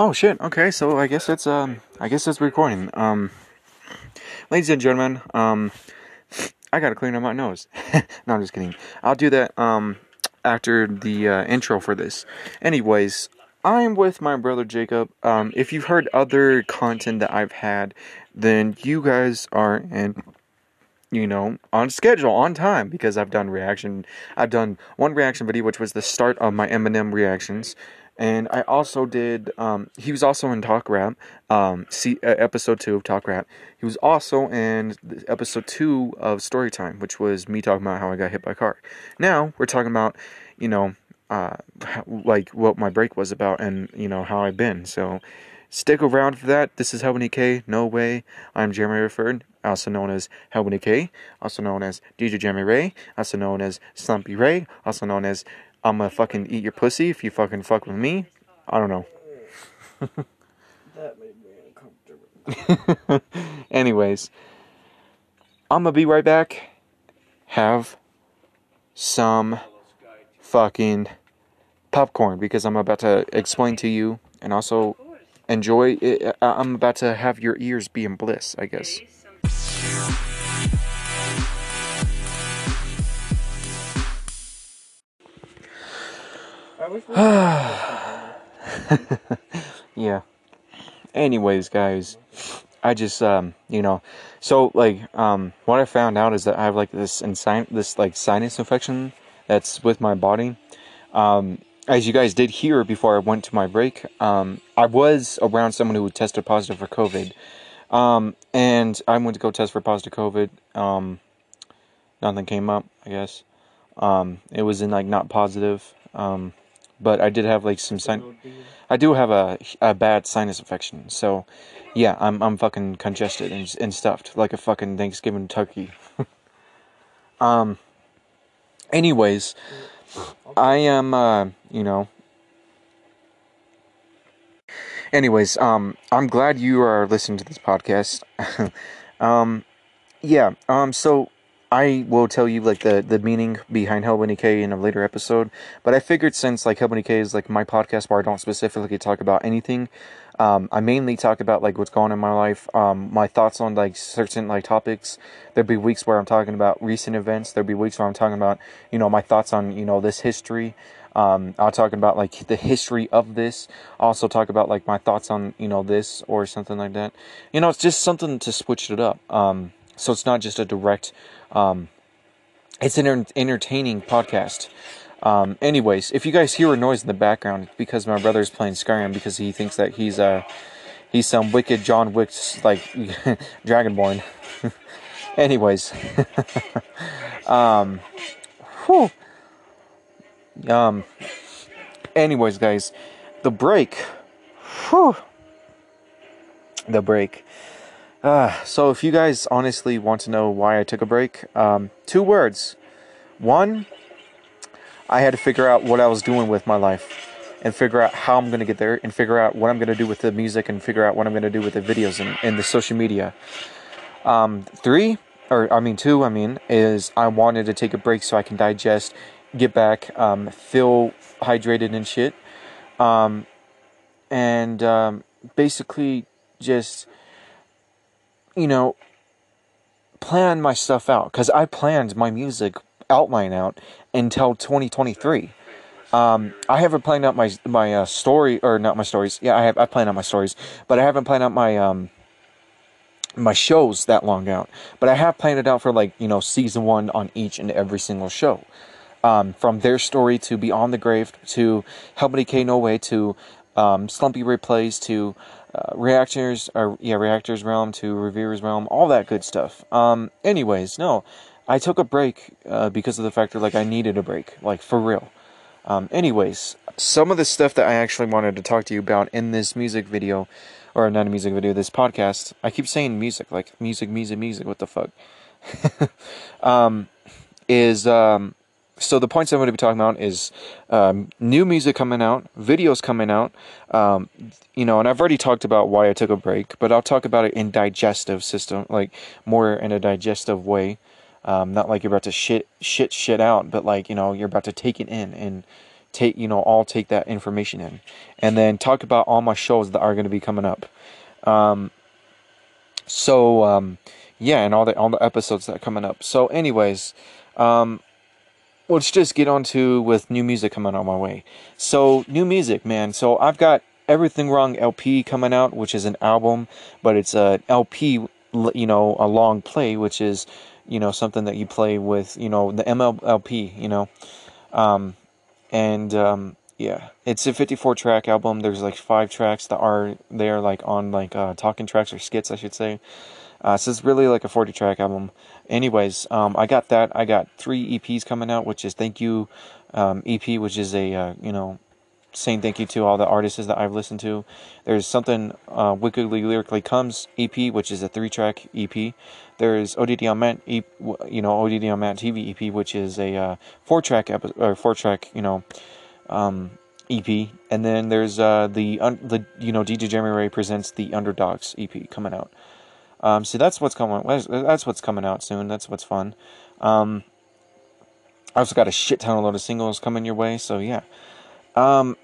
Oh shit. Okay, so I guess it's um I guess it's recording. Um ladies and gentlemen, um I gotta clean up my nose. no, I'm just kidding. I'll do that um after the uh, intro for this. Anyways, I'm with my brother Jacob. Um if you've heard other content that I've had, then you guys are in you know, on schedule, on time, because I've done reaction. I've done one reaction video, which was the start of my Eminem reactions, and I also did. Um, he was also in Talk Rap, um, see, uh, episode two of Talk Rap. He was also in episode two of Storytime, which was me talking about how I got hit by a car. Now we're talking about, you know, uh, like what my break was about, and you know how I've been. So. Stick around for that. This is Hellebioney K. No way. I'm Jeremy Rifford also known as Hellebioney K, also known as DJ Jeremy Ray, also known as Slumpy Ray, also known as I'm gonna fucking eat your pussy if you fucking fuck with me. I don't know. that made me uncomfortable. Anyways, I'm gonna be right back. Have some fucking popcorn because I'm about to explain to you and also enjoy it. I'm about to have your ears be in bliss, I guess. yeah. Anyways, guys, I just um, you know, so like um, what I found out is that I have like this insane this like sinus infection that's with my body. Um, as you guys did hear before I went to my break, um, I was around someone who tested positive for COVID. Um, and I went to go test for positive COVID. Um, nothing came up, I guess. Um, it was in like not positive. Um, but I did have like some sin. I do have a, a bad sinus infection. So, yeah, I'm I'm fucking congested and, and stuffed like a fucking Thanksgiving turkey. um. Anyways, I am uh, you know anyways, um, I'm glad you are listening to this podcast. um, yeah, um, so I will tell you like the the meaning behind Hellebioney K in a later episode. But I figured since like Hellebioney K is like my podcast where I don't specifically talk about anything, um, I mainly talk about like what's going on in my life, um, my thoughts on like certain like topics. There'll be weeks where I'm talking about recent events. There'll be weeks where I'm talking about you know my thoughts on you know this history. Um, I'll talk about like the history of this. I'll also talk about like my thoughts on you know this or something like that. You know, it's just something to switch it up. Um, so it's not just a direct. Um, it's an entertaining podcast. Um, anyways, if you guys hear a noise in the background, it's because my brother's playing Skyrim because he thinks that he's uh he's some wicked John Wick like Dragonborn. anyways, um, whew. Um. Anyways, guys, the break. Whew. The break. Uh, so if you guys honestly want to know why I took a break, um, two words. One, I had to figure out what I was doing with my life and figure out how I'm going to get there and figure out what I'm going to do with the music and figure out what I'm going to do with the videos and, and the social media. Um, three, or I mean, two, I mean, is I wanted to take a break so I can digest get back, um, feel hydrated and shit, um, and um, basically just you know plan my stuff out because I planned my music outline out until 2023. Um, I haven't planned out my my uh, story or not my stories. Yeah, I have I planned out my stories, but I haven't planned out my um my shows that long out. But I have planned it out for like you know season one on each and every single show um, from their story to Beyond the Grave to Hellebioney K No Way to um, Slumpy Replays to uh, Reactors or yeah Reactors Realm to Reviewers Realm, all that good stuff. Um, anyways, no, I took a break uh, because of the fact that like I needed a break, like for real. Um, anyways, some of the stuff that I actually wanted to talk to you about in this music video, or not a music video, this podcast. I keep saying music, like music, music, music. What the fuck? um, is um, so the points I'm going to be talking about is um, new music coming out, videos coming out, um, you know, and I've already talked about why I took a break, but I'll talk about it in digestive system, like more in a digestive way, um, not like you're about to shit shit shit out, but like you know you're about to take it in and take you know all take that information in, and then talk about all my shows that are going to be coming up. Um, so um, yeah, and all the all the episodes that are coming up. So, anyways, um, let's just get on to with new music coming on my way. So, new music, man. So I've got Everything Wrong LP coming out, which is an album, but it's a LP, you know, a long play, which is you know something that you play with, you know, the MLP, you know, um, and um, yeah, it's a 54 track album. There's like five tracks that are there, like on like uh, talking tracks or skits, I should say. Uh, so it's really like a 40 track album. Anyways, um, I got that. I got three EPs coming out, which is Thank You um, EP, which is a, uh, you know, saying thank you to all the artists that I've listened to. There's something uh, Wickedly Lyrically Comes EP, which is a three track EP. There's ODD on Matt, you know, ODD on Matt TV EP, which is a uh, four track episode, or four track, you know, um, EP. And then there's uh, the, un- the, you know, DJ Jeremy Ray presents the Underdogs EP coming out. Um, that's what's coming. That's what's coming out soon. That's what's fun. Um, I also got a shit ton of load of singles coming your way. So yeah, um,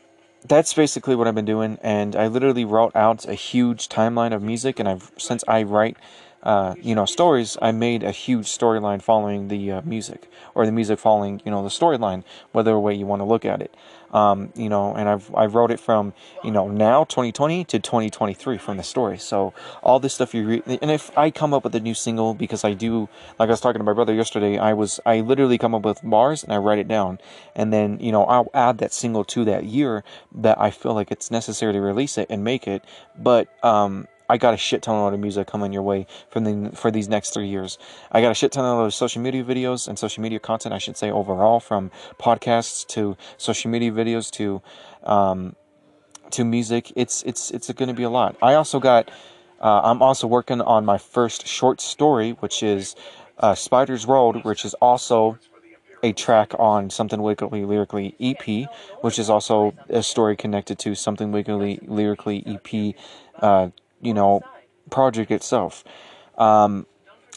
that's basically what I've been doing. And I literally wrote out a huge timeline of music. And I've since I write, uh, you know, stories, I made a huge storyline following the uh, music, or the music following, you know, the storyline, whether way you want to look at it. Um, you know, and I've I wrote it from you know now 2020 to 2023 from the story. So all this stuff you read, and if I come up with a new single because I do, like I was talking to my brother yesterday, I was I literally come up with bars and I write it down, and then you know I'll add that single to that year that I feel like it's necessary to release it and make it. But um, I got a shit ton of music coming your way from the, for these next three years. I got a shit ton of social media videos and social media content, I should say, overall, from podcasts to social media videos to um, to music. It's it's it's going to be a lot. I also got. Uh, I'm also working on my first short story, which is uh, Spider's World, which is also a track on Something Wickedly Lyrically EP, which is also a story connected to Something Wickedly Lyrically EP uh, you know, project itself. Um,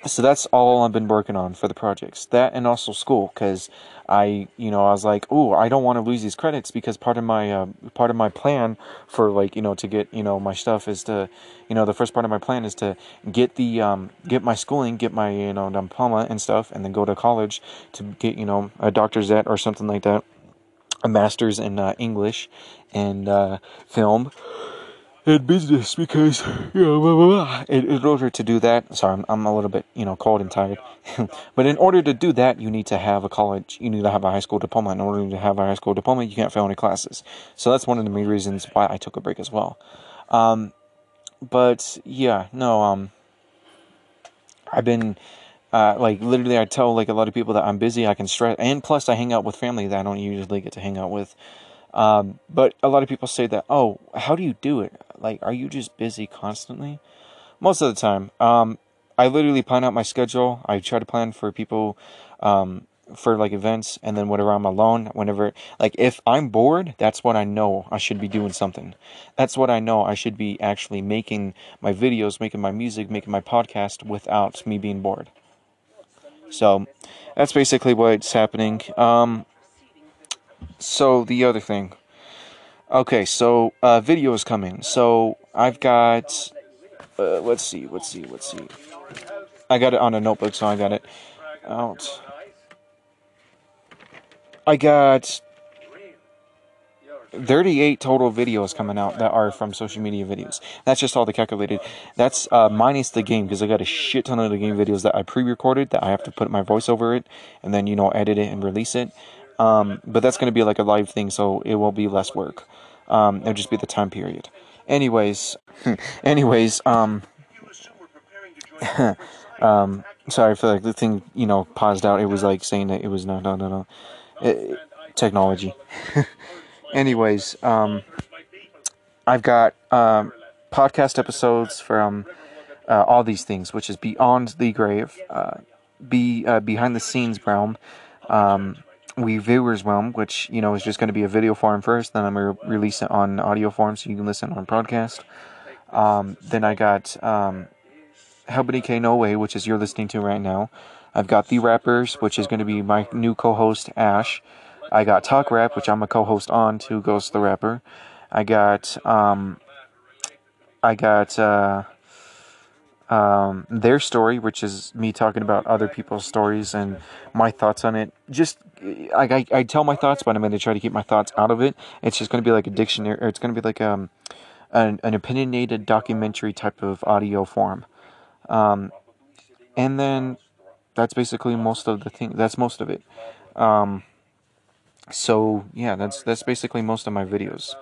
so that's all I've been working on for the projects. That and also school, because I, you know, I was like, oh, I don't want to lose these credits because part of my uh, part of my plan for like, you know, to get you know my stuff is to, you know, the first part of my plan is to get the um, get my schooling, get my you know diploma and stuff, and then go to college to get you know a doctor's at or something like that, a master's in uh, English and uh, film in business because you know, blah, blah, blah. In, in, order to do that sorry I'm, I'm a little bit you know cold and tired. But in order to do that you need to have a college you need to have a high school diploma. In order to have a high school diploma you can't fail any classes. So that's one of the main reasons why I took a break as well. Um, but yeah no um I've been uh, like literally I tell like a lot of people that I'm busy I can stress and plus I hang out with family that I don't usually get to hang out with um, but a lot of people say that, oh, how do you do it? Like, are you just busy constantly? Most of the time. Um, I literally plan out my schedule. I try to plan for people, um, for like events, and then whenever I'm alone, whenever, like, if I'm bored, that's what I know I should be doing something. That's what I know I should be actually making my videos, making my music, making my podcast without me being bored. So, that's basically what's happening. Um, so the other thing. Okay, so uh, video is coming. So I've got. Uh, let's see, let's see, let's see. I got it on a notebook, so I got it out. I got 38 total videos coming out that are from social media videos. That's just all the calculated. That's uh, minus the game because I got a shit ton of the game videos that I pre-recorded that I have to put my voice over it and then you know edit it and release it. Um, but that's going to be like a live thing, so it will be less work. Um, it'll just be the time period. Anyways, anyways, um, um, sorry for like the thing, you know, paused out. It was like saying that it was no, no, no, no, it, technology. anyways, um, I've got um, podcast episodes from uh, all these things, which is Beyond the Grave, uh, be uh, behind the scenes realm. Um, we viewers realm, which you know is just going to be a video form first. Then I'm going to release it on audio form so you can listen on podcast. Um, then I got um, Hellebioney K No Way, which is you're listening to right now. I've got the rappers, which is going to be my new co-host Ash. I got Talk Rap, which I'm a co-host on to Ghost the Rapper. I got um, I got uh, um, their story, which is me talking about other people's stories and my thoughts on it. Just I, I, I tell my thoughts, but I'm going to try to keep my thoughts out of it. It's just going to be like a dictionary, or it's going to be like um, an, an opinionated documentary type of audio form. Um, and then that's basically most of the thing. That's most of it. Um, so yeah, that's that's basically most of my videos.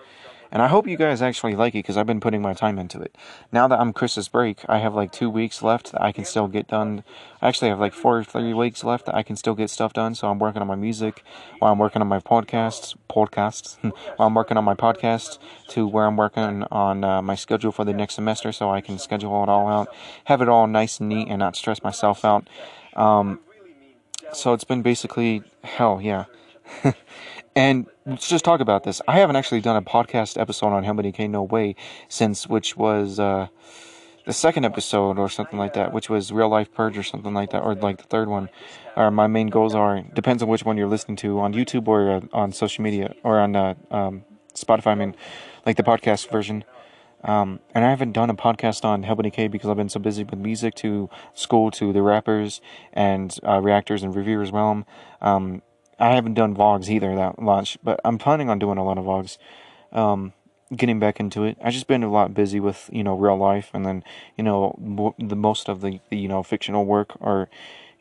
And I hope you guys actually like it because I've been putting my time into it. Now that I'm Chris's break, I have like two weeks left that I can still get done. I actually have like four or three weeks left that I can still get stuff done. So I'm working on my music while I'm working on my podcasts, podcasts, while I'm working on my podcast to where I'm working on uh, my schedule for the next semester so I can schedule it all out, have it all nice and neat and not stress myself out. Um, so it's been basically hell, yeah. and let's just talk about this. I haven't actually done a podcast episode on Helmut K No Way since which was uh, the second episode or something like that, which was Real Life Purge or something like that, or like the third one. Or my main goals are depends on which one you're listening to on YouTube or uh, on social media or on uh, um, Spotify. I mean, like the podcast version. Um, and I haven't done a podcast on Helmut K because I've been so busy with music to school to the rappers and uh, reactors and reviewers realm. Um, I haven't done vlogs either that much, but I'm planning on doing a lot of vlogs. Um, getting back into it. I just been a lot busy with you know real life, and then you know the most of the, you know fictional work or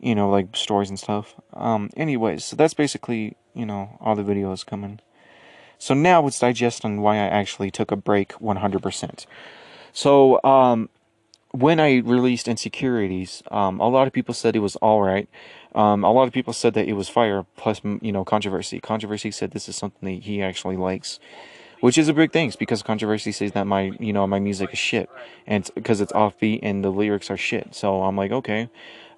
you know like stories and stuff. Um, anyways, so that's basically you know all the videos coming. So now let's digest on why I actually took a break 100%. So um, when I released Insecurities, um, a lot of people said it was all right. Um, a lot of people said that it was fire plus you know controversy. Controversy said this is something that he actually likes, which is a big thing because controversy says that my you know my music is shit and because it's, it's offbeat and the lyrics are shit. So I'm like okay.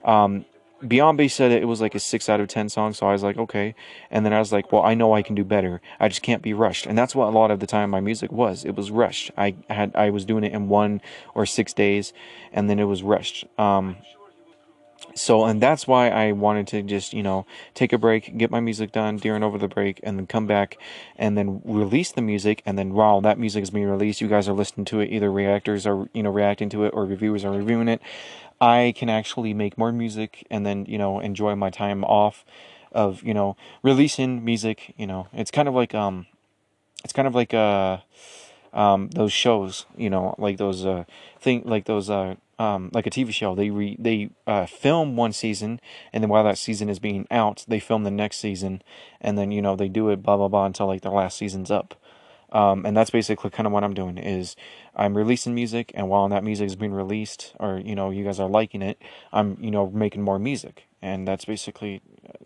Um, Beyond Bass said it was like a six out of ten song, so I was like, okay. And then I was like, well, I know I can do better. I just can't be rushed, and that's what a lot of the time my music was. It was rushed. I had I was doing it in one or six days, and then it was rushed. Um, so and that's why I wanted to just you know take a break, get my music done during over the break, and then come back and then release the music. And then while that music is being released, you guys are listening to it. Either reactors are you know reacting to it, or reviewers are reviewing it. I can actually make more music and then, you know, enjoy my time off of, you know, releasing music, you know. It's kind of like um it's kind of like uh um those shows, you know, like those uh thing like those uh um, like a TV show. They re, they uh, film one season, and then while that season is being out, they film the next season, and then you know they do it blah blah blah until like their last season's up. Um, and that's basically kind of what I'm doing is I'm releasing music, and while that music is being released, or you know, you guys are liking it, I'm you know making more music, and that's basically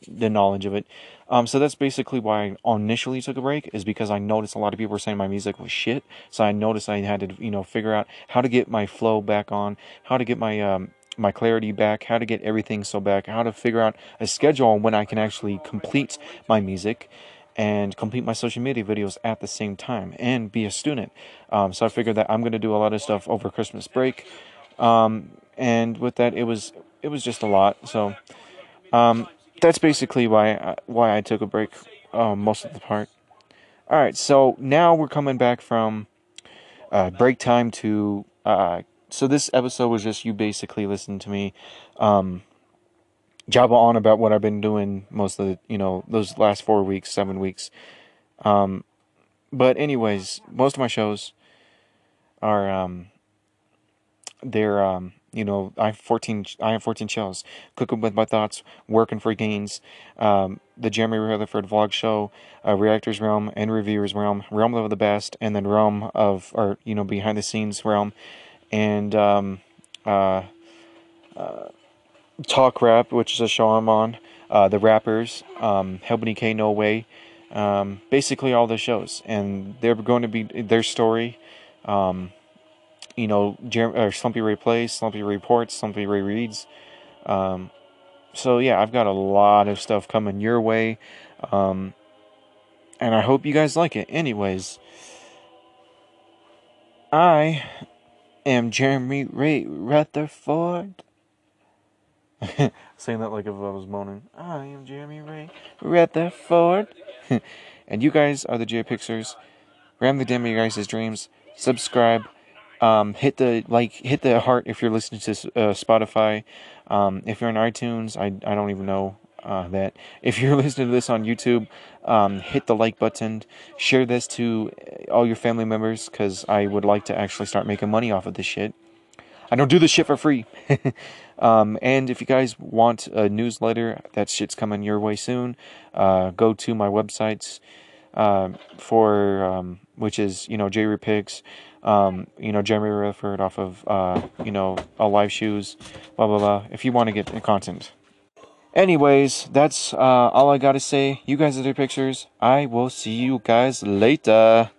the knowledge of it. Um, so that's basically why I initially took a break is because I noticed a lot of people were saying my music was shit. So I noticed I had to you know figure out how to get my flow back on, how to get my um, my clarity back, how to get everything so back, how to figure out a schedule when I can actually complete my music and complete my social media videos at the same time and be a student. Um, so I figured that I'm going to do a lot of stuff over Christmas break. Um, and with that, it was it was just a lot. So um, that's basically why I, why I took a break uh, most of the part. All right, so now we're coming back from uh, break time to. Uh, so this episode was just you basically listening to me um, on about what I've been doing most of the, you know, those last four weeks, seven weeks. Um, but anyways, most of my shows are, um, they're, um, you know, I have 14, I have 14 shows. Cooking with my thoughts, working for gains, um, the Jeremy Retherford vlog show, uh, Reactors Realm and Reviewers Realm, Realm of the Best, and then Realm of, or, you know, behind the scenes realm. And, um, uh, uh, Talk Rap, which is a show I'm on, uh, The Rappers, um, Helping K No Way, um, basically all the shows. And they're going to be their story. Um, you know, Jer- or Slumpy Ray plays, Slumpy reports, Slumpy Ray reads. Um, so yeah, I've got a lot of stuff coming your way. Um, and I hope you guys like it. Anyways, I am Jeremy Ray Retherford. Saying that like if I was moaning. I am Jeremy Ray Retherford. and you guys are the J Pixers. Ram the of your guys' dreams. Subscribe. Um, hit the like, hit the heart if you're listening to uh, Spotify. Um, if you're on iTunes, I, I don't even know uh, that. If you're listening to this on YouTube, um, hit the like button. Share this to all your family members because I would like to actually start making money off of this shit. I don't do this shit for free. um, and if you guys want a newsletter, that shit's coming your way soon. Uh, go to my websites uh, for um, which is you know J Picks, um, you know Jeremy Retherford off of uh, you know All Live Shoes, blah blah blah. If you want to get content. Anyways, that's uh, all I gotta say. You guys are the pictures. I will see you guys later.